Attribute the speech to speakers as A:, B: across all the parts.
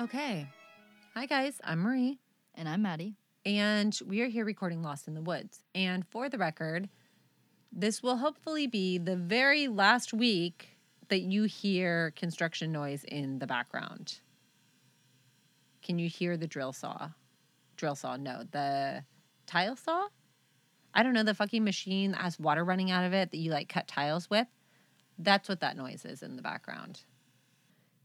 A: Okay. Hi, guys. I'm Marie,
B: And I'm Maddie.
A: and we are here recording Lost in the Woods. And for the record, this will hopefully be the very last week that you hear construction noise in the background. Can you hear the drill saw? Drill saw, no. The tile saw? I don't know, the fucking machine that has water running out of it that you like cut tiles with. That's what that noise is in the background.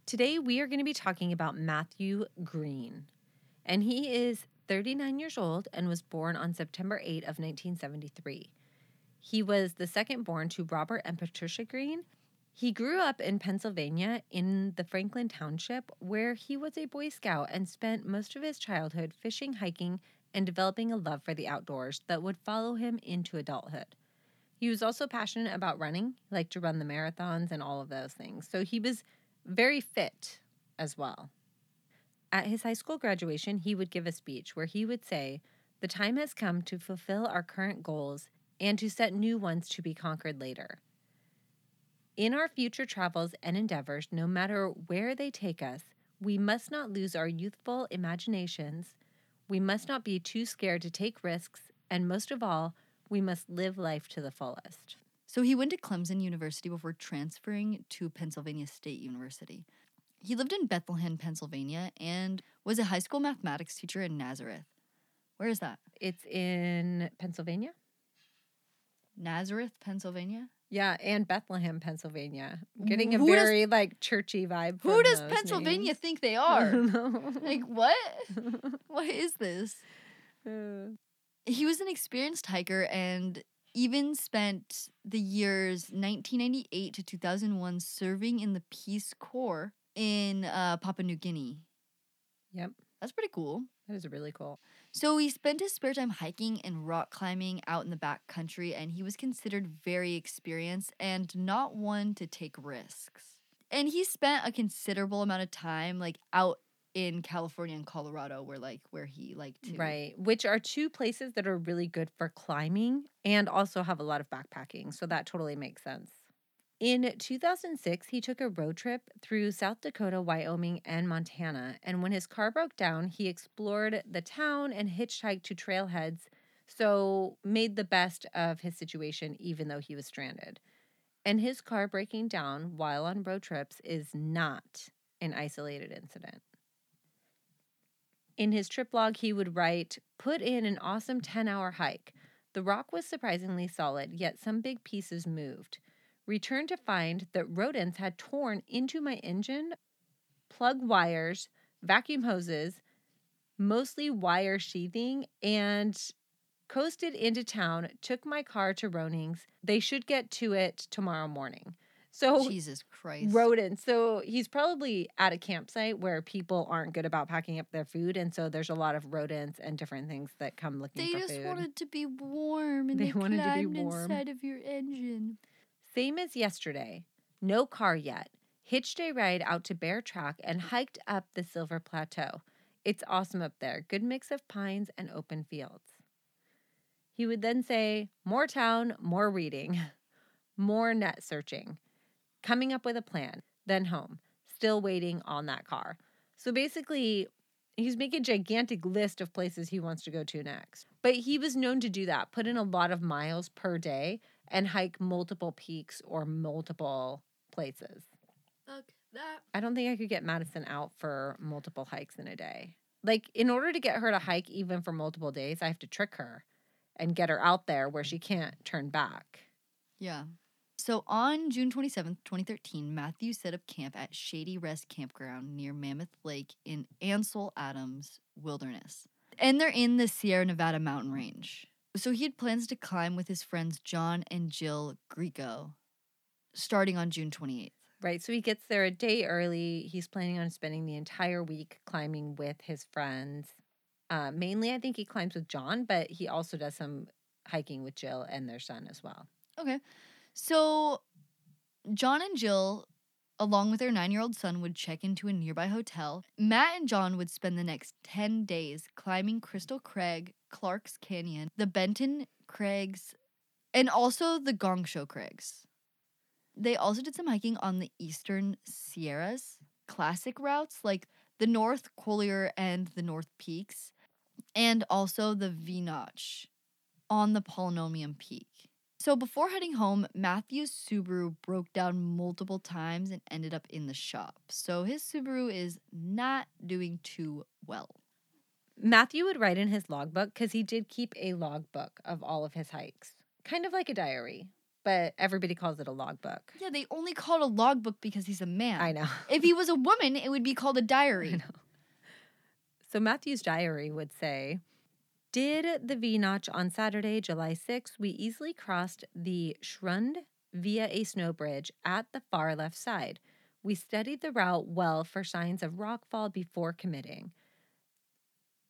A: Today, we are going to be talking about Matthew Greene. And he is 39 years old and was born on September 8 of 1973. He was the second born to Robert and Patricia Greene. He grew up in Pennsylvania in the Franklin Township, where he was a Boy Scout and spent most of his childhood fishing, hiking, and developing a love for the outdoors that would follow him into adulthood. He was also passionate about running, he liked to run the marathons and all of those things. So he was very fit as well. At his high school graduation, he would give a speech where he would say, The time has come to fulfill our current goals and to set new ones to be conquered later. In our future travels and endeavors, no matter where they take us, we must not lose our youthful imaginations. We must not be too scared to take risks. And most of all, we must live life to the fullest.
B: So he went to Clemson University before transferring to Pennsylvania State University. He lived in Bethlehem, Pennsylvania, and was a high school mathematics teacher in Nazareth. Where is that?
A: It's in Pennsylvania?
B: Nazareth, Pennsylvania?
A: Yeah, and Bethlehem, Pennsylvania. I'm getting a
B: Who does-
A: very like churchy vibe.
B: Who does Pennsylvania
A: names.
B: think they are? like, what? what is this?
A: Uh,
B: He was an experienced hiker and even spent the years 1998 to 2001 serving in the Peace Corps in uh, Papua New Guinea.
A: Yep.
B: That's pretty cool.
A: that is really cool.
B: So he spent his spare time hiking and rock climbing out in the back country, and he was considered very experienced and not one to take risks. And he spent a considerable amount of time like out in California and Colorado, where like where he liked to.
A: Right. Which are two places that are really good for climbing and also have a lot of backpacking. So that totally makes sense. In 2006, he took a road trip through South Dakota, Wyoming, and Montana. And when his car broke down, he explored the town and hitchhiked to trailheads. So made the best of his situation, even though he was stranded. And his car breaking down while on road trips is not an isolated incident. In his trip log, he would write, Put in an awesome 10 hour hike. The rock was surprisingly solid, yet some big pieces moved. Returned to find that rodents had torn into my engine, plug wires, vacuum hoses, mostly wire sheathing, and coasted into town. Took my car to Roning's. They should get to it tomorrow morning. So
B: Jesus Christ.
A: rodents. So he's probably at a campsite where people aren't good about packing up their food, and so there's a lot of rodents and different things that come looking
B: They
A: for
B: just wanted to be warm and
A: They
B: they,
A: wanted to be warm.
B: inside of your engine.
A: Same as yesterday. No car yet. Hitched a ride out to Bear Track and hiked up the Silver Plateau. It's awesome up there. Good mix of pines and open fields. He would then say, More town, more reading, more net searching, coming up with a plan, then home, still waiting on that car. So basically, he's making a gigantic list of places he wants to go to next. But he was known to do that, put in a lot of miles per day and hike multiple peaks or multiple places.
B: Fuck that.
A: I don't think I could get Madison out for multiple hikes in a day. Like, in order to get her to hike even for multiple days, I have to trick her and get her out there where she can't turn back.
B: Yeah. So on June 27th, 2013, Matthew set up camp at Shady Rest Campground near Mammoth Lake in Ansel Adams Wilderness. And they're in the Sierra Nevada mountain range. So he had plans to climb with his friends John and Jill Greco starting on June 28th.
A: Right. So he gets there a day early. He's planning on spending the entire week climbing with his friends. Uh, mainly, I think he climbs with John, but he also does some hiking with Jill and their son as well.
B: Okay. So John and Jill, along with their nine year old son, would check into a nearby hotel. Matt and John would spend the next 10 days climbing Crystal Crag, Clark's Canyon, the Benton Crags, and also the Gong Show Crags. They also did some hiking on the eastern Sierras. classic routes like the North Couloir and the North Peaks, and also the V Notch on the Polemonium Peak. So before heading home, Matthew's Subaru broke down multiple times and ended up in the shop. So his Subaru is not doing too well.
A: Matthew would write in his logbook because he did keep a logbook of all of his hikes, kind of like a diary, but everybody calls it a logbook.
B: Yeah, they only call it a logbook because he's a man.
A: I know.
B: If he was a woman, it would be called a diary.
A: know. So Matthew's diary would say, Did the V notch on Saturday, July 6th, we easily crossed the Schrund via a snow bridge at the far left side. We studied the route well for signs of rockfall before committing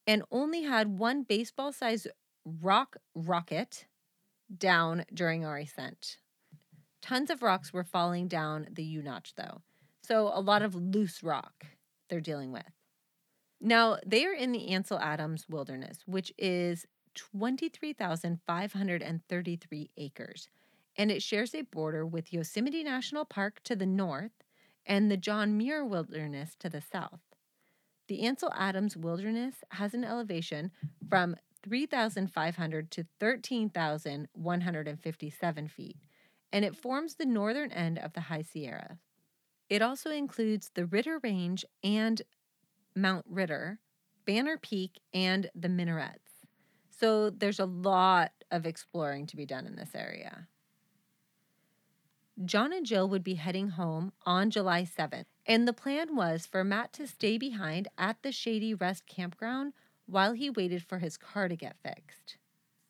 A: and only had one baseball sized rock rocket down during our ascent. Tons of rocks were falling down the U notch, though. So a lot of loose rock they're dealing with. Now, they are in the Ansel Adams Wilderness, which is 23,533 acres, and it shares a border with Yosemite National Park to the north and the John Muir Wilderness to the south. The Ansel Adams Wilderness has an elevation from 3,500 to 13,157 feet, and it forms the northern end of the High Sierra. It also includes the Ritter Range and Mount Ritter, Banner Peak, and the Minarets. So there's a lot of exploring to be done in this area. John and Jill would be heading home on July 7th, and the plan was for Matt to stay behind at the Shady Rest campground while he waited for his car to get fixed.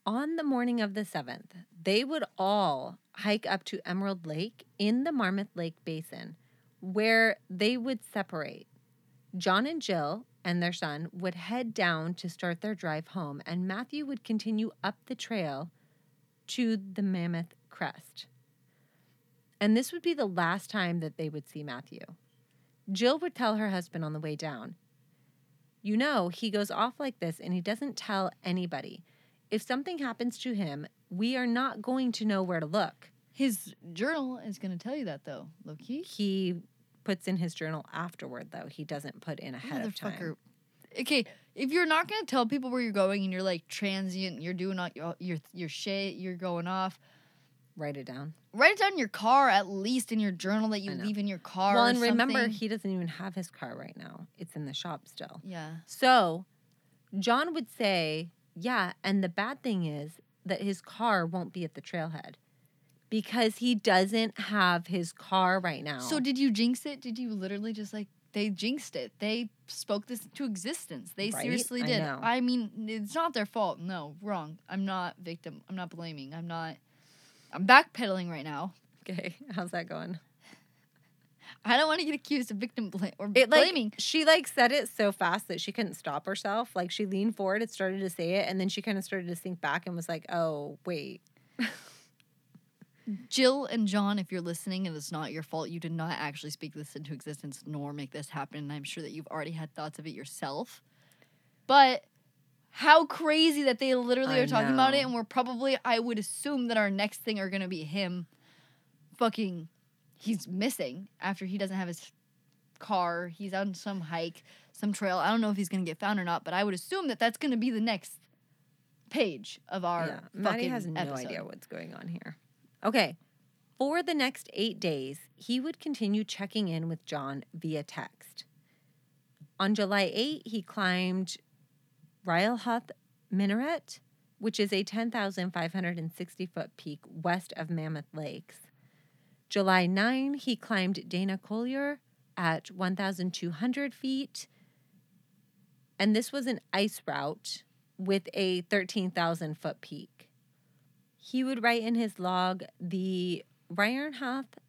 A: On the morning of the 7th, they would all hike up to Emerald Lake in the Marmot Lake Basin, where they would separate. John and Jill and their son would head down to start their drive home, and Matthew would continue up the trail to the Mammoth Crest. And this would be the last time that they would see Matthew. Jill would tell her husband on the way down, You know, he goes off like this and he doesn't tell anybody. If something happens to him, we are not going to know where to look.
B: His journal is going to tell you that, though, low key.
A: He puts in his journal afterward, though. He doesn't put in ahead of time.
B: Okay, if you're not gonna tell people where you're going and you're like transient, you're doing all your your your shit, you're going off.
A: Write it down.
B: Write it down in your car, at least in your journal that you leave in your car.
A: well, and remember, he doesn't even have his car right now. It's in the shop still.
B: yeah,
A: So John would say, Yeah, and the bad thing is that his car won't be at the trailhead because he doesn't have his car right now.
B: So did you jinx it? Did you literally just like they jinxed it? They spoke this to existence. They
A: Right?
B: seriously did.
A: know.
B: I mean, it's not their fault. No, wrong. I'm not victim. I'm not blaming. I'm not. I'm backpedaling right now.
A: okay, how's that going?
B: I don't want to get accused of victim blame or
A: It like
B: blaming.
A: she like said it so fast that she couldn't stop herself. Like she leaned forward, it started to say it, and then she kind of started to sink back and was like, "Oh wait,
B: Jill and John, if you're listening and it's not your fault, you did not actually speak this into existence nor make this happen. And I'm sure that you've already had thoughts of it yourself. But how crazy that they literally
A: I
B: are talking about it, and we're probably, I would assume that our next thing are gonna be him fucking, he's missing after he doesn't have his car. He's on some hike, some trail. I don't know if he's gonna get found or not, but I would assume that that's gonna be the next page of our
A: yeah." Maddie has no
B: episode.
A: idea what's going on here. Okay, for the next eight days, he would continue checking in with John via text. On July 8, he climbed Riegelhuth Minaret, which is a 10,560 foot peak west of Mammoth Lakes. July 9, he climbed Dana Couloir at 1,200 feet. And this was an ice route with a 13,000 foot peak. He would write in his log the Riegelhuth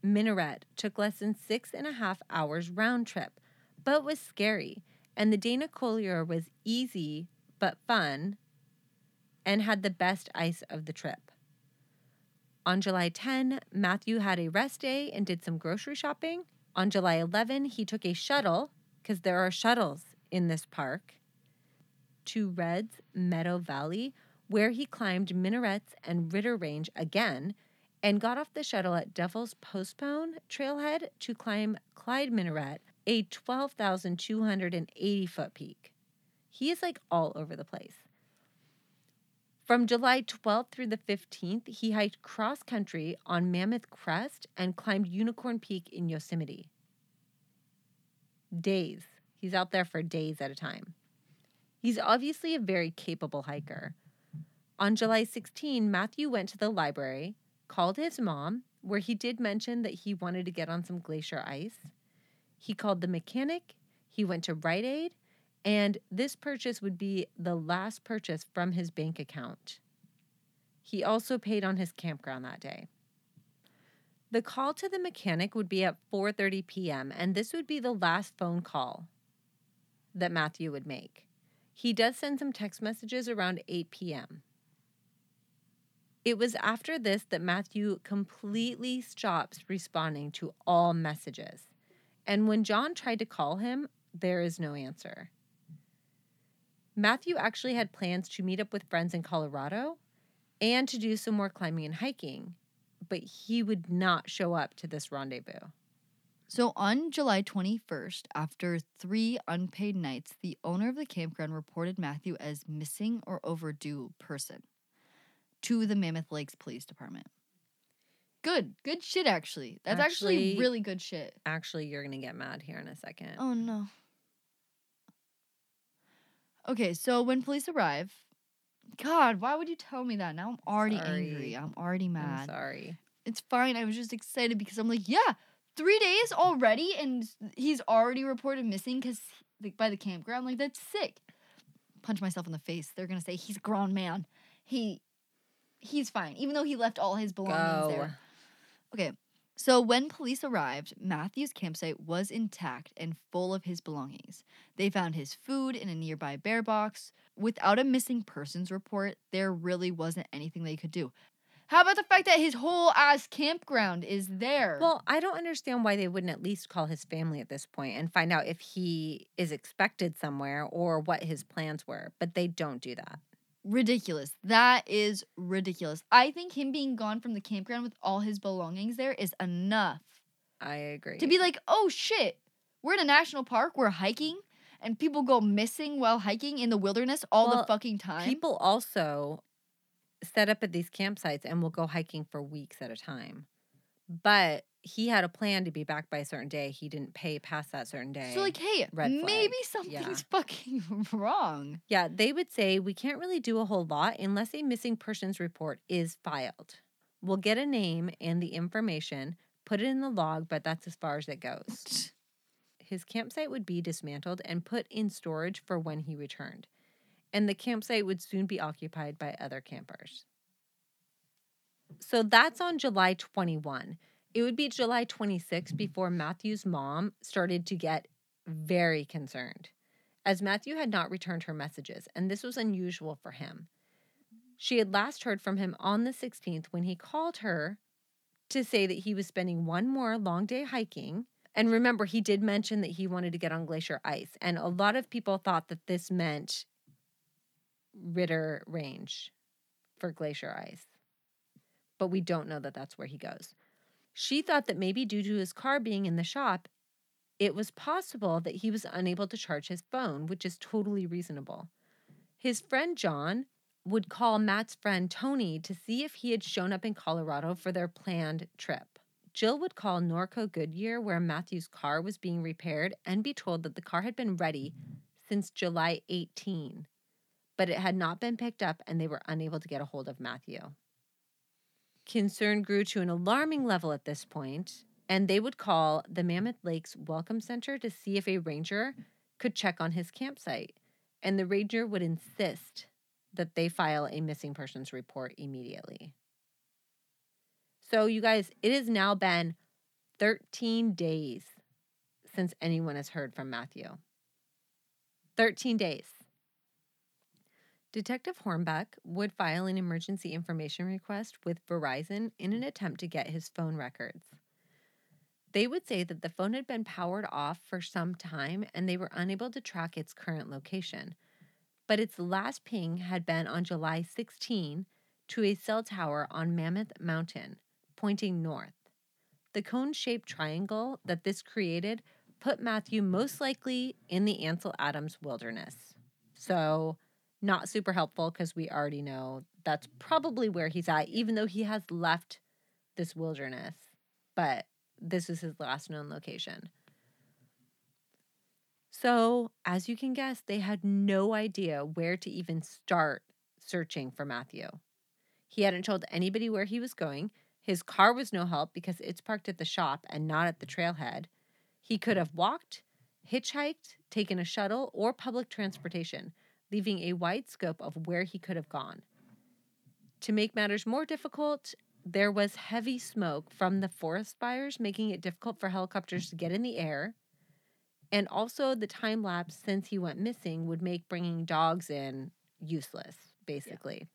A: Minaret took less than six and a half hours round trip, but was scary. And the Dana Couloir was easy but fun and had the best ice of the trip. On July 10, Matthew had a rest day and did some grocery shopping. On July 11, he took a shuttle, because there are shuttles in this park, to Red's Meadow Valley, where he climbed Minarets and Ritter Range again and got off the shuttle at Devil's Postpile Trailhead to climb Clyde Minaret a 12,280 foot peak. He is like all over the place. From July 12th through the 15th, he hiked cross country on Mammoth Crest and climbed Unicorn Peak in Yosemite. Days. He's out there for days at a time. He's obviously a very capable hiker. On July 16, Matthew went to the library, called his mom, where he did mention that he wanted to get on some glacier ice. He called the mechanic, he went to Rite Aid, and this purchase would be the last purchase from his bank account. He also paid on his campground that day. The call to the mechanic would be at 4:30 p.m. and this would be the last phone call that Matthew would make. He does send some text messages around 8 p.m. It was after this that Matthew completely stops responding to all messages. And when John tried to call him, there is no answer. Matthew actually had plans to meet up with friends in Colorado and to do some more climbing and hiking, but he would not show up to this rendezvous.
B: So on July 21st, after three unpaid nights, the owner of the campground reported Matthew as missing or overdue person to the Mammoth Lakes Police Department. Good, good shit, actually. That's actually,
A: Actually-
B: really good shit.
A: Actually, you're to get mad here in a second.
B: Oh no. Okay, so when police arrive, God, why would you tell me that? Now I'm already angry. I'm already
A: I'm
B: mad.
A: sorry.
B: It's fine. I was just excited because I'm like, yeah, three days already, and he's already reported missing because like by the campground. Like that's sick. Punch myself in the face. They're gonna say he's a grown man. He, he's fine, even though he left all his belongings
A: Go.
B: there. Okay. So when police arrived, Matthew's campsite was intact and full of his belongings. They found his food in a nearby bear box. Without a missing persons report, there really wasn't anything they could do. How about the fact that his whole ass campground is there?
A: Well, I don't understand why they wouldn't at least call his family at this point and find out if he is expected somewhere or what his plans were, but they don't do that.
B: Ridiculous. That is ridiculous. I think him being gone from the campground with all his belongings there is enough
A: I agree.
B: to be like, oh shit, we're in a national park, we're hiking, and people go missing while hiking in the wilderness all
A: Well,
B: the fucking time.
A: People also set up at these campsites and will go hiking for weeks at a time. But he had a plan to be back by a certain day. He didn't pay past that certain day.
B: so like, hey, maybe
A: flag. Yeah.
B: something's fucking wrong.
A: yeah, they would say we can't really do a whole lot unless a missing persons report is filed. We'll get a name and the information, put it in the log, but that's as far as it goes. His campsite would be dismantled and put in storage for when he returned, and the campsite would soon be occupied by other campers. So that's on July 21. It would be July 26 before Matthew's mom started to get very concerned, as Matthew had not returned her messages, and this was unusual for him. She had last heard from him on the 16th when he called her to say that he was spending one more long day hiking. And remember, he did mention that he wanted to get on glacier ice. And a lot of people thought that this meant Ritter Range for glacier ice. But we don't know that that's where he goes. She thought that maybe due to his car being in the shop, it was possible that he was unable to charge his phone, which is totally reasonable. His friend John would call Matt's friend Tony to see if he had shown up in Colorado for their planned trip. Jill would call Norco Goodyear, where Matthew's car was being repaired, and be told that the car had been ready since July 18, but it had not been picked up and they were unable to get a hold of Matthew. Concern grew to an alarming level at this point, and they would call the Mammoth Lakes Welcome Center to see if a ranger could check on his campsite, and the ranger would insist that they file a missing persons report immediately. So, you guys, it has now been 13 days since anyone has heard from Matthew. 13 days. Detective Hornbeck would file an emergency information request with Verizon in an mm. attempt to get his phone records. They would say that the phone had been powered off for some time and they were unable to track its current location. But its last ping had been on July 16 to a cell tower on Mammoth Mountain, pointing north. The cone shaped triangle that this created put Matthew most likely in the Ansel Adams wilderness. So, not super helpful because we already know that's probably where he's at, even though he has left this wilderness. But this is his last known location. So, as you can guess, they had no idea where to even start searching for Matthew. He hadn't told anybody where he was going. His car was no help because it's parked at the shop and not at the trailhead. He could have walked, hitchhiked, taken a shuttle, or public transportation, leaving a wide scope of where he could have gone. To make matters more difficult, there was heavy smoke from the forest fires, making it difficult for helicopters to get in the air. And also, the time lapse since he went missing would make bringing dogs in useless, basically.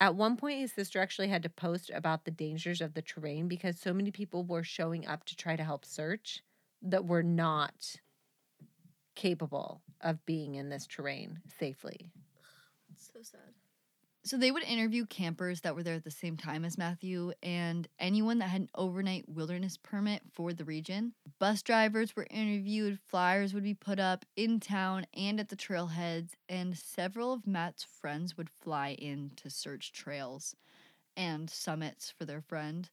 A: At one point, his sister actually had to post about the dangers of the terrain because so many people were showing up to try to help search that were not capable of being in this terrain safely.
B: so sad. So they would interview campers that were there at the same time as Matthew and anyone that had an overnight wilderness permit for the region. Bus drivers were interviewed, flyers would be put up in town and at the trailheads, and several of Matt's friends would fly in to search trails and summits for their friend.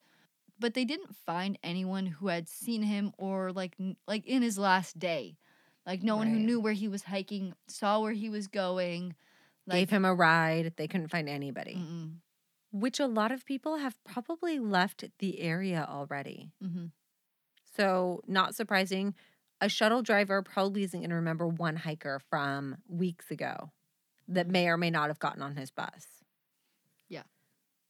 B: But they didn't find anyone who had seen him or like like in his last day. Like no one who knew where he was hiking, saw where he was going.
A: Gave him a ride. They couldn't find anybody,
B: Mm-mm.
A: which a lot of people have probably left the area already.
B: Mm-hmm.
A: So, not surprising, a shuttle driver probably isn't going to remember one hiker from weeks ago that may or may not have gotten on his bus. Yeah.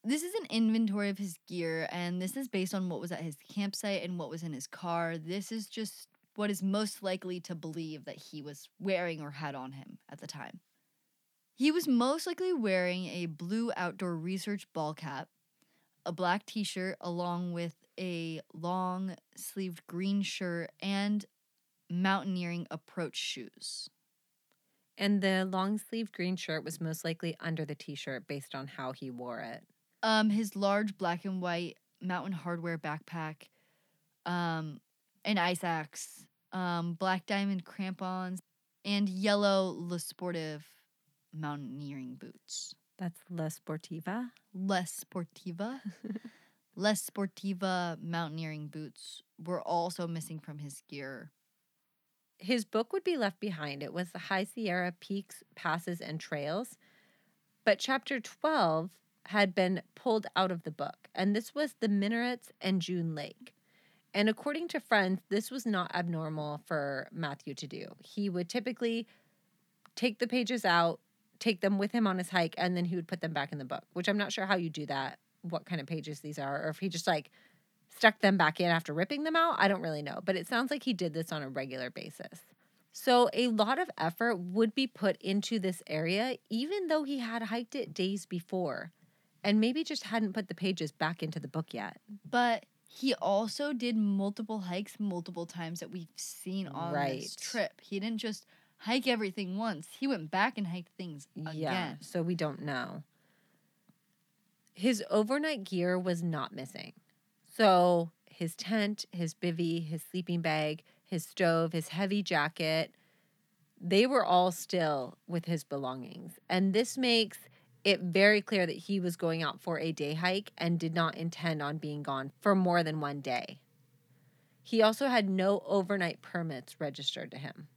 B: This is an inventory of his gear, and this is based on what was at his campsite and what was in his car. This is just what is most likely to believe that he was wearing or had on him at the time. He was most likely wearing a blue outdoor research ball cap, a black t shirt, along with a long sleeved green shirt and mountaineering approach shoes.
A: And the long sleeved green shirt was most likely under the t shirt based on how he wore it.
B: Um, his large black and white mountain hardwear backpack, um, an ice axe, um, black diamond crampons, and yellow Le Sportive mountaineering boots.
A: That's La Sportiva.
B: Les Sportiva. Les Sportiva mountaineering boots were also missing from his gear.
A: His book would be left behind. It was the High Sierra Peaks, Passes, and Trails. But chapter 12 had been pulled out of the book, and this was the Minarets and June Lake. And according to friends, this was not abnormal for Matthew to do. He would typically take the pages out, take them with him on his hike, and then he would put them back in the book, which I'm not sure how you do that, what kind of pages these are, or if he just like stuck them back in after ripping them out. I don't really know, but it sounds like he did this on a regular basis. So, a lot of effort would be put into this area, even though he had hiked it days before and maybe just hadn't put the pages back into the book yet.
B: But he also did multiple hikes multiple times that we've seen on
A: Right.
B: this trip. He didn't just hike everything once. He went back and hiked things
A: Yeah,
B: again.
A: so we don't know. His overnight gear was not missing. So, his tent, his bivy, his sleeping bag, his stove, his heavy jacket, they were all still with his belongings. And this makes it very clear that he was going out for a day hike and did not intend on being gone for more than one day. He also had no overnight permits registered to him.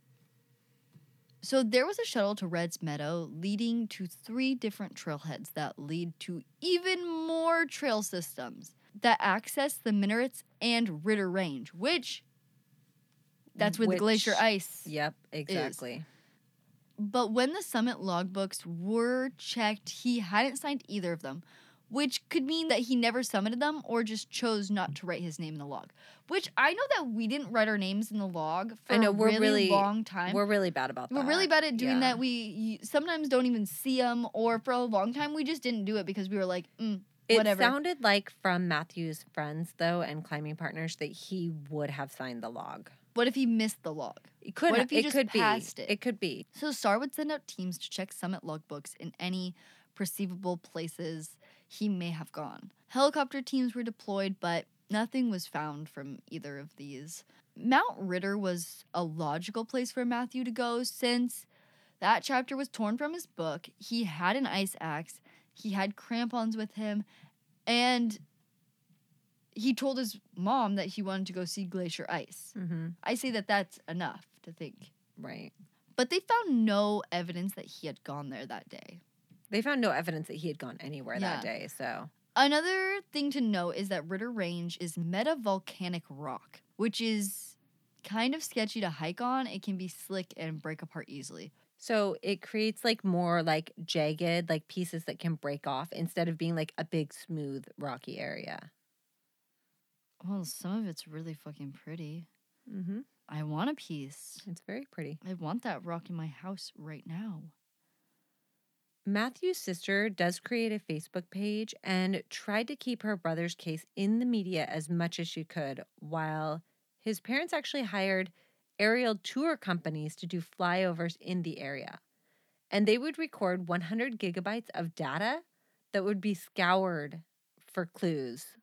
B: So there was a shuttle to Red's Meadow leading to three different trailheads that lead to even more trail systems that access the Minarets and Ritter Range, which that's where the glacier ice
A: Yep, exactly.
B: But when the summit logbooks were checked, he hadn't signed either of them, which could mean that he never summited them or just chose not to write his name in the log. Which I know that we didn't write our names in the log for
A: I know,
B: a
A: we're
B: really,
A: really-
B: long time.
A: We're really bad about that.
B: We're really bad at doing
A: Yeah.
B: that. We sometimes don't even see them, or for a long time we just didn't do it because we were like, mm,
A: It
B: whatever.
A: sounded like from Matthew's friends, though, and climbing partners, that he would have signed the log.
B: What if he missed the log?
A: It could.
B: What if he
A: it
B: just
A: could
B: passed
A: be.
B: it?
A: It could be.
B: So Star would send out teams to check summit logbooks in any perceivable places he may have gone. Helicopter teams were deployed, but nothing was found from either of these. Mount Ritter was a logical place for Matthew to go since that chapter was torn from his book. He had an ice axe, he had crampons with him, and he told his mom that he wanted to go see glacier ice.
A: Mm-hmm.
B: I say that that's enough to think.
A: Right.
B: But they found no evidence that he had gone there that day.
A: They found no evidence that he had gone anywhere that day. So
B: Another thing to note is that Ritter Range is metavolcanic rock, which is kind of sketchy to hike on. It can be slick and break apart easily.
A: So it creates like more like jagged, like pieces that can break off instead of being like a big smooth rocky area.
B: Well, some of it's really fucking pretty.
A: Mm-hmm.
B: I want a piece.
A: It's very pretty.
B: I want that rock in my house right now.
A: Matthew's sister does create a Facebook page and tried to keep her brother's case in the media as much as she could, while his parents actually hired aerial tour companies to do flyovers in the area. And they would record 100 gigabytes of data that would be scoured for clues,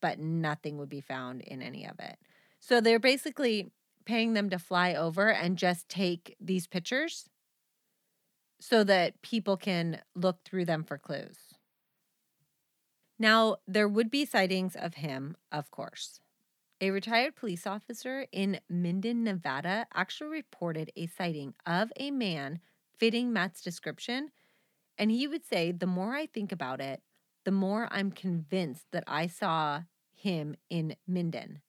A: but nothing would be found in any of it. So they're basically paying them to fly over and just take these pictures so that people can look through them for clues. Now, there would be sightings of him, of course. A retired police officer in Minden, Nevada, actually reported a sighting of a man fitting Matt's description. And he would say, The more I think about it, the more I'm convinced that I saw him in Minden,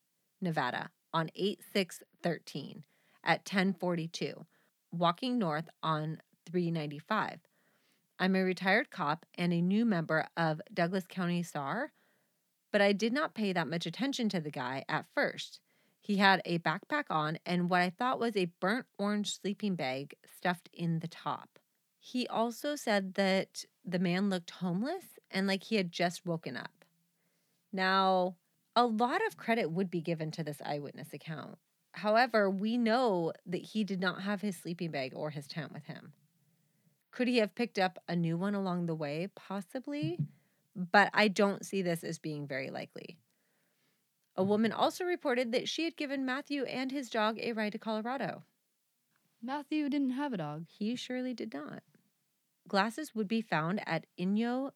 A: Nevada on 8 6 13 at 1042, walking north on 395. I'm a retired cop and a new member of Douglas County SAR, but I did not pay that much attention to the guy at first. He had a backpack on and what I thought was a burnt orange sleeping bag stuffed in the top. He also said that the man looked homeless and like he had just woken up. Now, a lot of credit would be given to this eyewitness account. However, we know that he did not have his sleeping bag or his tent with him. Could he have picked up a new one along the way? Possibly, but I don't see this as being very likely. A woman also reported that she had given Matthew and his dog a ride to Colorado.
B: Matthew didn't have a dog.
A: He surely did not. Glasses would be found at Inyo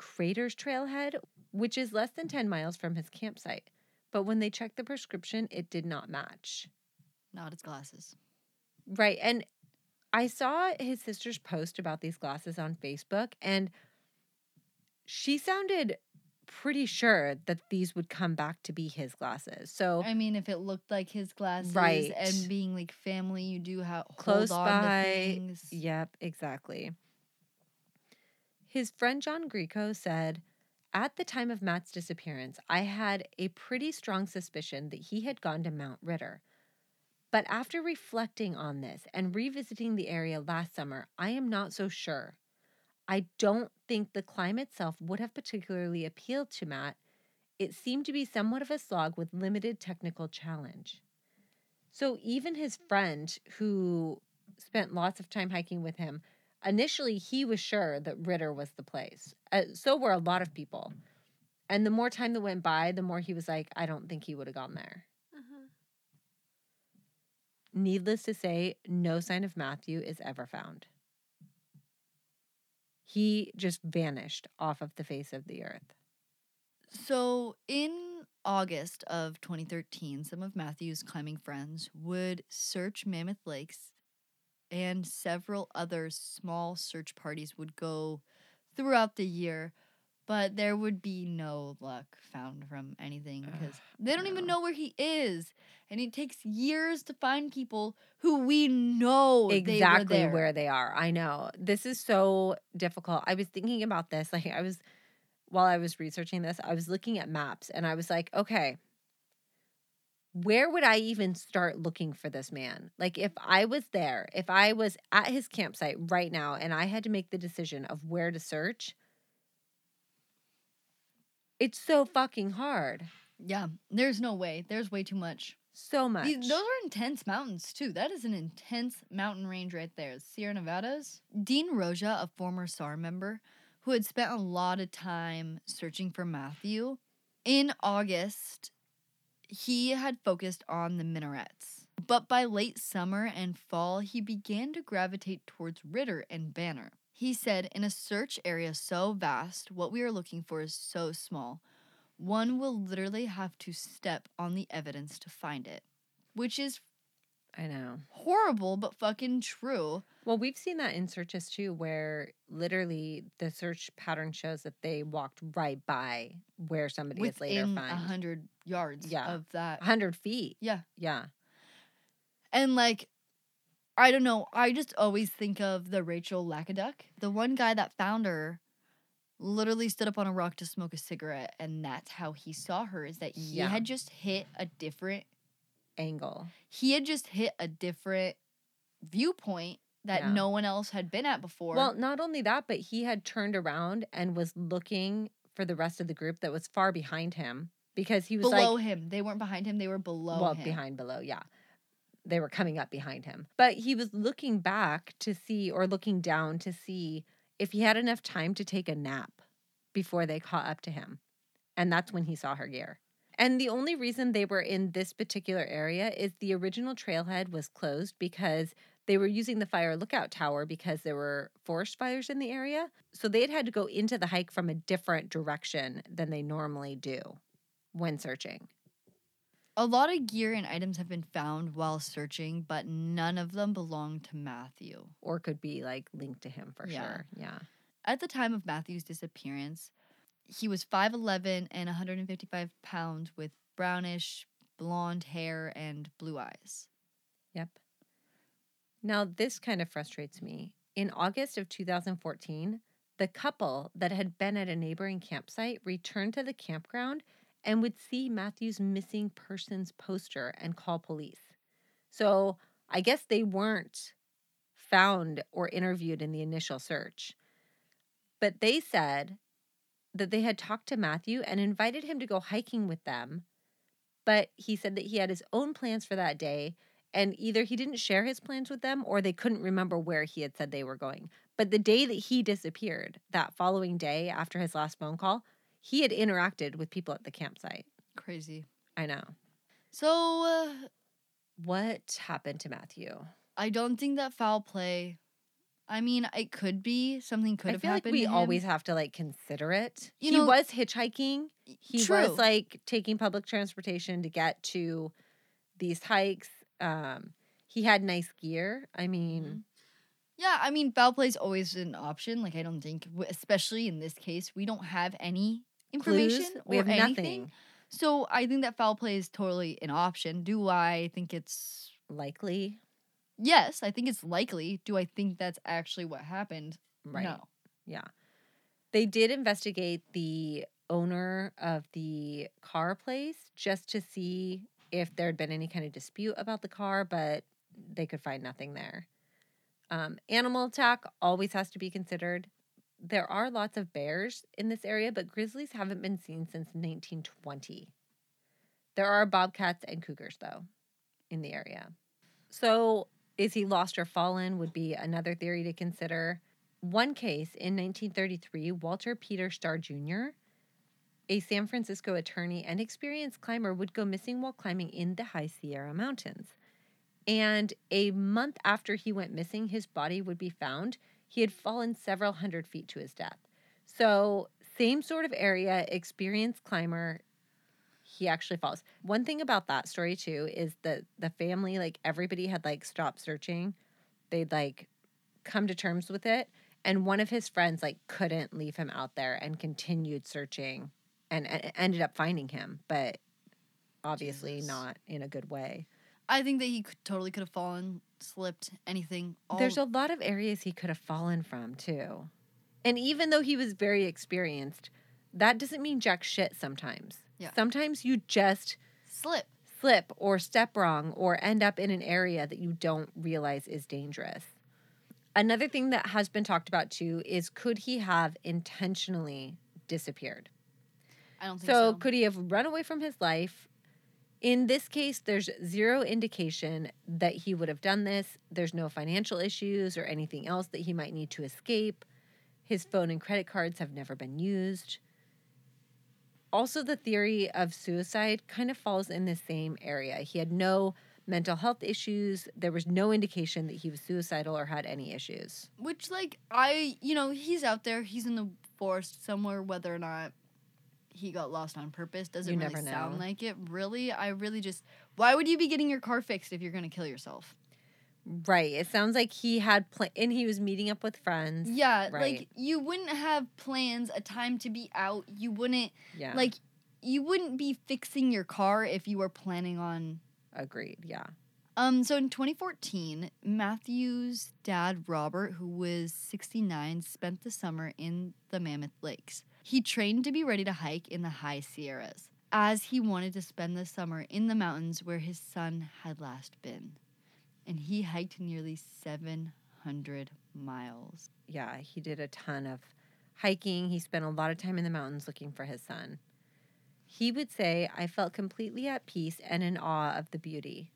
A: Craters Trailhead, which is less than 10 miles from his campsite. But when they checked the prescription, it did not match.
B: Not his glasses.
A: Right. And I saw his sister's post about these glasses on Facebook, and she sounded pretty sure that these would come back to be his glasses. So
B: I mean, if it looked like his glasses,
A: Right.
B: and being like family, you do have
A: Close by. Yep, exactly. His friend John Greco said, At the time of Matt's disappearance, I had a pretty strong suspicion that he had gone to Mount Ritter. But after reflecting on this and revisiting the area last summer, I am not so sure. I don't think the climb itself would have particularly appealed to Matt. It seemed to be somewhat of a slog with limited technical challenge. So even his friend, who spent lots of time hiking with him, initially he was sure that Ritter was the place. Uh, so were a lot of people. And the more time that went by, the more he was like, I don't think he would have gone there. Needless to say, no sign of Matthew is ever found. He just vanished off of the face of the earth.
B: So in August of 2013, some of Matthew's climbing friends would search Mammoth Lakes, and several other small search parties would go throughout the year, but there would be no luck found from anything because they don't even know where he is. And it takes years to find people who we know they
A: exactly
B: there.
A: where they are. I know. This is so difficult. I was thinking about this. Like I was while I was researching this, I was looking at maps and I was like, okay, where would I even start looking for this man? Like if I was there, if I was at his campsite right now and I had to make the decision of where to search, it's so fucking hard.
B: Yeah, there's no way. There's way too much.
A: So much.
B: These- those are intense mountains too. That is an intense mountain range right there. Sierra Nevadas. Dean Roja, a former SAR member who had spent a lot of time searching for Matthew, in August, he had focused on the minarets. But by late summer and fall, he began to gravitate towards Ritter and Banner. He said, In a search area so vast, what we are looking for is so small. One will literally have to step on the evidence to find it, which is
A: I know.
B: horrible but fucking true.
A: Well, we've seen that in searches too, where literally the search pattern shows that they walked right by where somebody is later
B: Within a
A: found.
B: hundred yards
A: Yeah.
B: of that.
A: 100 feet.
B: Yeah.
A: Yeah.
B: And like, I don't know. I just always think of the Rachel Lackaduck. The one guy that found her literally stood up on a rock to smoke a cigarette, and that's how he saw her. Is that he
A: Yeah.
B: had just hit a different.
A: Angle.
B: He had just hit a different viewpoint that
A: Yeah.
B: no one else had been at before.
A: Well, not only that, but he had turned around and was looking for the rest of the group that was far behind him because he was
B: below
A: like,
B: him, they weren't behind him. They were below
A: well,
B: him.
A: behind, below, yeah. They were coming up behind him. But he was looking back to see or looking down to see if he had enough time to take a nap before they caught up to him. And that's when he saw her gear. And the only reason they were in this particular area is the original trailhead was closed because they were using the fire lookout tower because there were forest fires in the area. So they had had to go into the hike from a different direction than they normally do when searching.
B: A lot of gear and items have been found while searching, but none of them belong to Matthew.
A: or could be like linked to him for
B: Yeah.
A: sure. Yeah.
B: At the time of Matthew's disappearance, he was 5'11 and 155 pounds with brownish blonde hair and blue eyes.
A: Yep. Now, this kind of frustrates me. In August of 2014, the couple that had been at a neighboring campsite returned to the campground and would see Matthew's missing persons poster and call police. So I guess they weren't found or interviewed in the initial search. But they said that they had talked to Matthew and invited him to go hiking with them. But he said that he had his own plans for that day and either he didn't share his plans with them or they couldn't remember where he had said they were going. But the day that he disappeared, that following day after his last phone call, he had interacted with people at the campsite.
B: Crazy.
A: I know.
B: So, uh,
A: What happened to Matthew?
B: I don't think that foul play. I mean, it could be something could.
A: I
B: have
A: feel like
B: happened.
A: we
B: to him.
A: always have to like consider it.
B: You
A: he
B: know-
A: was hitchhiking. He
B: True.
A: was like taking public transportation to get to these hikes. Um, he had nice gear. I mean,
B: Mhm. Yeah, I mean, foul play is always an option. Like, I don't think, especially in this case, we don't have any information
A: clues.
B: or
A: We have
B: anything.
A: nothing
B: So I think that foul play is totally an option. Do I think it's
A: likely.
B: yes? I think it's likely. Do I think that's actually what happened?
A: Right.
B: No.
A: Yeah. They did investigate the owner of the car place just to see if there had been any kind of dispute about the car, but they could find nothing there. Um, animal attack always has to be considered. There are lots of bears in this area, but grizzlies haven't been seen since 1920. There are bobcats and cougars, though, in the area. So, is he lost or fallen? Would be another theory to consider. One case in 1933, Walter Peter Starr Jr., a San Francisco attorney and experienced climber, would go missing while climbing in the High Sierra Mountains. And a month after he went missing, his body would be found. He had fallen several hundred feet to his death. So, same sort of area, experienced climber. He actually falls. One thing about that story too is that the family, like everybody had like stopped searching. They'd like come to terms with it. And one of his friends like couldn't leave him out there and continued searching and, and ended up finding him, but obviously
B: Jesus.
A: not in a good way.
B: I think that he could, totally could have fallen, slipped, anything. All,
A: There's a lot of areas he could have fallen from too. And even though he was very experienced, that doesn't mean jack shit sometimes.
B: Yeah.
A: Sometimes you just
B: slip.
A: slip or step wrong or end up in an area that you don't realize is dangerous. Another thing that has been talked about too is could he have intentionally disappeared?
B: I don't think
A: So,
B: so.
A: could he have run away from his life? In this case, there's zero indication that he would have done this. There's no financial issues or anything else that he might need to escape. His phone and credit cards have never been used. also the theory of suicide kind of falls in the same area. He had no mental health issues. There was no indication that he was suicidal or had any issues.
B: Which, like, I, you know, he's out there, he's in the forest somewhere, whether or not he got lost on purpose doesn't
A: You
B: really sound like it. Really, I really just, why would you be getting your car fixed if you're to kill yourself?
A: Right. It sounds like he had pla- and he was meeting up with friends.
B: Yeah,
A: Right.
B: like, you wouldn't have plans, a time to be out. You wouldn't,
A: Yeah.
B: like, you wouldn't be fixing your car if you were planning on
A: agreed. Yeah.
B: Um, so in 2014, Matthew's dad, Robert, who was 69, spent the summer in the Mammoth Lakes. He trained to be ready to hike in the high Sierras, as he wanted to spend the summer in the mountains where his son had last been. And he hiked nearly 700 miles.
A: Yeah. He did a ton of hiking. He spent a lot of time in the mountains looking for his son. He would say, I felt completely at peace and in awe of the beauty.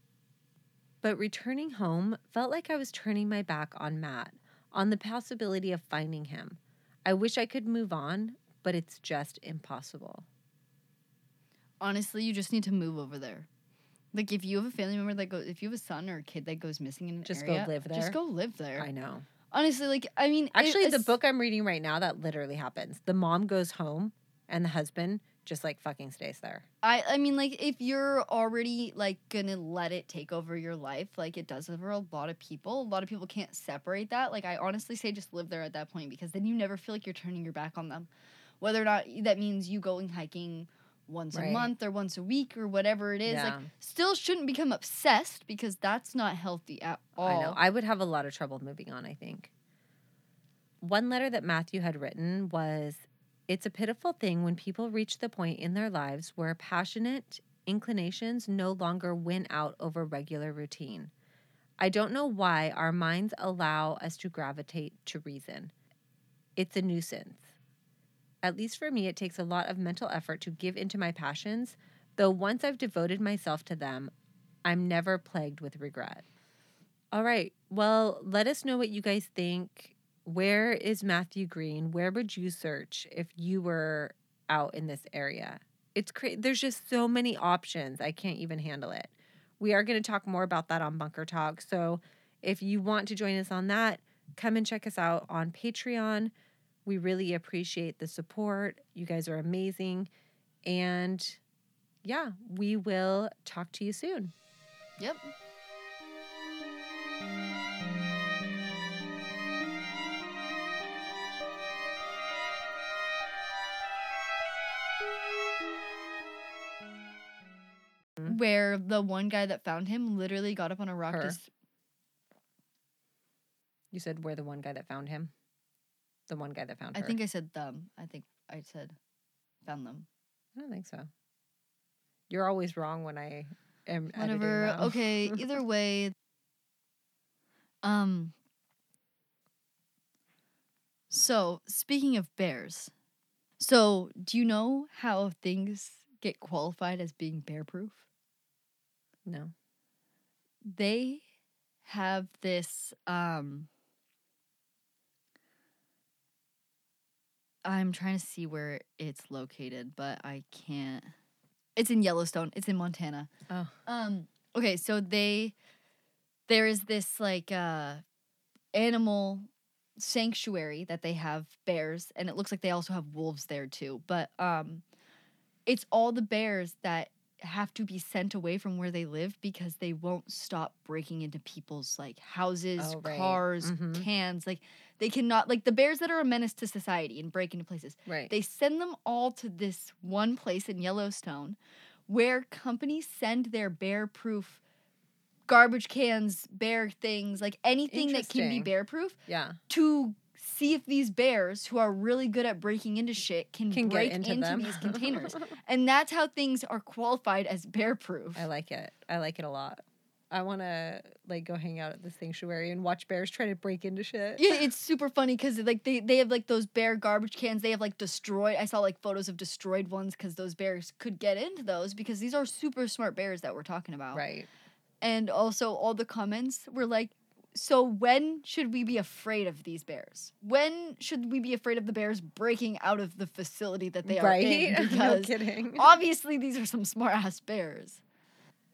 A: But returning home felt like I was turning my back on Matt, on the possibility of finding him. I wish I could move on, but it's just impossible.
B: Honestly, you just need to move over there. Like if you have a family member that goes, if you have a son or a kid that goes missing in an
A: Just go live there.
B: Just go live there.
A: I know.
B: Honestly, like I mean, it-
A: Actually, the book I'm reading right now, that literally happens. The mom goes home and the husband just like fucking stays there.
B: I I mean like if you're already like gonna let it take over your life, like it does for a lot of people. A lot of people can't separate that. Like I honestly say just live there at that point because then you never feel like you're turning your back on them. Whether or not that means you going hiking once a month or once a week or whatever it is,
A: Yeah.
B: like still shouldn't become obsessed because that's not healthy at all.
A: I know. I would have a lot of trouble moving on, I think. One letter that Matthew had written was It's a pitiful thing when people reach the point in their lives where passionate inclinations no longer win out over regular routine. I don't know why our minds allow us to gravitate to reason. It's a nuisance. At least for me, it takes a lot of mental effort to give into my passions, though once I've devoted myself to them, I'm never plagued with regret. All right. Well, let us know what you guys think. Where is Matthew Greene? Where would you search if you were out in this area? It's crazy. There's just so many options. I can't even handle it. We are going to talk more about that on Bunker Talk. So if you want to join us on that, come and check us out on Patreon. We really appreciate the support. You guys are amazing. And yeah, we will talk to you soon.
B: Yep.
A: Mhm.
B: Where the one guy that found him literally got up on a rock.
A: Her.
B: Just,
A: You said we're the one guy that found him. The one guy that found them.
B: I
A: her.
B: think I said them. I think I said found them.
A: I don't think so. You're always wrong when I am editing
B: Whatever.
A: now.
B: Okay. Either way. Um. So speaking of bears, so do you know how things get qualified as being bear proof?
A: no.
B: They have this. Um. I'm trying to see where it's located, but I can't. It's in Yellowstone. It's in Montana.
A: Oh.
B: Um. Okay, so they there is this like uh animal sanctuary that they have bears, and it looks like they also have wolves there too. But um, it's all the bears that have to be sent away from where they live because they won't stop breaking into people's like houses,
A: Oh, right.
B: cars,
A: Mhm.
B: cans. Like they cannot like the bears that are a menace to society and break into places.
A: Right.
B: They send them all to this one place in Yellowstone where companies send their bear proof garbage cans, bear things, like anything that can be bear proof
A: yeah.
B: to see if these bears who are really good at breaking into shit can,
A: Can
B: break
A: get into,
B: into, these containers. and that's how things are qualified as bear proof.
A: I like it. I like it a lot. I want to like go hang out at the sanctuary and watch bears try to break into shit.
B: Yeah, it's super funny because like they, they have like those bear garbage cans. They have like destroyed. I saw like photos of destroyed ones because those bears could get into those because these are super smart bears that we're talking about.
A: Right.
B: And also all the comments were like, So when should we be afraid of these bears? When should we be afraid of the bears breaking out of the facility that they are
A: right?
B: in?
A: no
B: Because
A: kidding.
B: obviously these are some smart ass bears.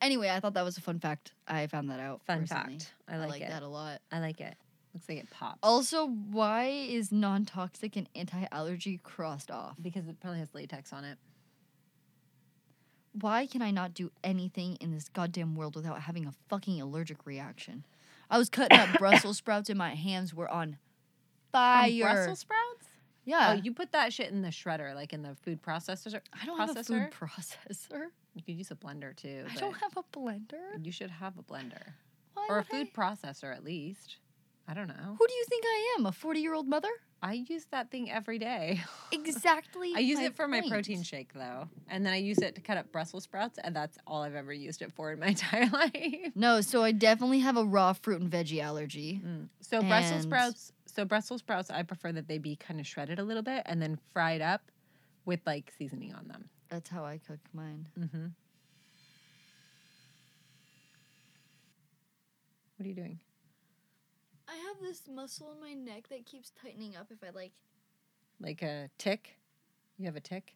B: Anyway, I thought that was a fun fact. I found that out.
A: Fun
B: recently.
A: fact. I like, it.
B: that a lot.
A: I like it. Looks like it pops.
B: Also, why is non-toxic and anti-allergy crossed off?
A: because it probably has latex on it.
B: Why can I not do anything in this goddamn world without having a fucking allergic reaction? I was cutting up Brussels sprouts and my hands were on fire.
A: From Brussels sprouts?
B: yeah.
A: Oh, you put that shit in the shredder, like in the food processor.
B: I don't have a
A: processor?
B: food processor.
A: You could use a blender too.
B: I don't have a blender.
A: You should have a blender
B: Why
A: or a
B: would I-
A: food processor at least. I don't know.
B: Who do you think I am? A 40-year-old mother?
A: I use that thing every day.
B: Exactly.
A: I use it for my protein shake though, and then I use it to cut up Brussels sprouts, and that's all I've ever used it for in my entire life.
B: No, so I definitely have a raw fruit and veggie allergy.
A: Mm. So Brussels sprouts. So Brussels sprouts, I prefer that they be kind of shredded a little bit and then fried up with like seasoning on them.
B: That's how I cook mine.
A: Mm-hmm. What are you doing?
B: I have this muscle in my neck that keeps tightening up if I like.
A: Like a tick? You have a tick?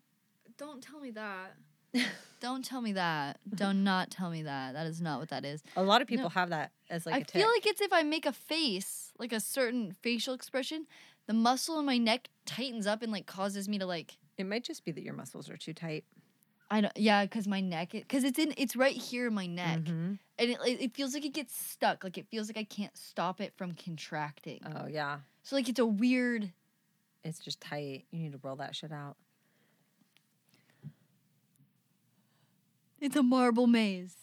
B: Don't tell me that. Don't tell me that. Do not tell me that. That is not what that is.
A: A lot of people
B: No.
A: have that as like
B: I
A: a tick.
B: I feel like it's if I make a face, like a certain facial expression, the muscle in my neck tightens up and like causes me to like
A: it might just be that your muscles are too tight.
B: I don't yeah, cuz my neck cuz it's in it's right here in my neck.
A: Mhm.
B: And it it it feels like it gets stuck. Like it feels like I can't stop it from contracting.
A: Oh yeah,
B: So like it's a weird
A: it's just tight. You need to roll that shit out.
B: It's a marble maze.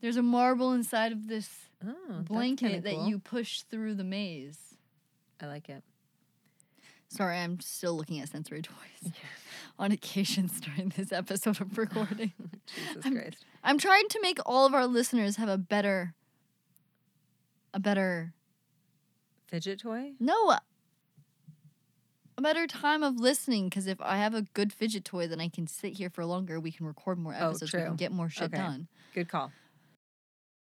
B: There's a marble inside of this
A: Oh,
B: blanket that
A: cool.
B: you push through the maze.
A: I like it.
B: Sorry, I'm still looking at sensory toys on occasions during this episode of recording.
A: Jesus
B: I'm-
A: Christ.
B: I'm trying to make all of our listeners have a better, a better,
A: Fidget toy?
B: no, a better time of listening. Because if I have a good fidget toy, then I can sit here for longer. We can record more episodes.
A: Oh,
B: episodes. We can get more shit
A: Okay.
B: done.
A: Good call.